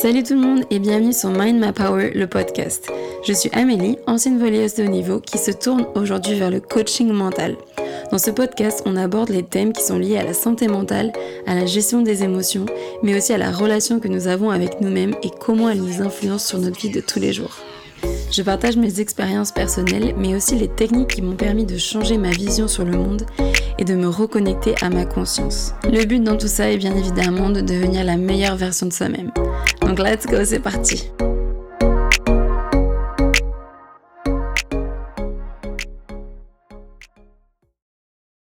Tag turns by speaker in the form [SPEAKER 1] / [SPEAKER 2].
[SPEAKER 1] Salut tout le monde et bienvenue sur Mind My Power, le podcast. Je suis Amélie, ancienne volleyeuse de haut niveau qui se tourne aujourd'hui vers le coaching mental. Dans ce podcast, on aborde les thèmes qui sont liés à la santé mentale, à la gestion des émotions, mais aussi à la relation que nous avons avec nous-mêmes et comment elle nous influence sur notre vie de tous les jours. Je partage mes expériences personnelles, mais aussi les techniques qui m'ont permis de changer ma vision sur le monde et de me reconnecter à ma conscience. Le but dans tout ça est bien évidemment de devenir la meilleure version de soi-même. Donc let's go, c'est parti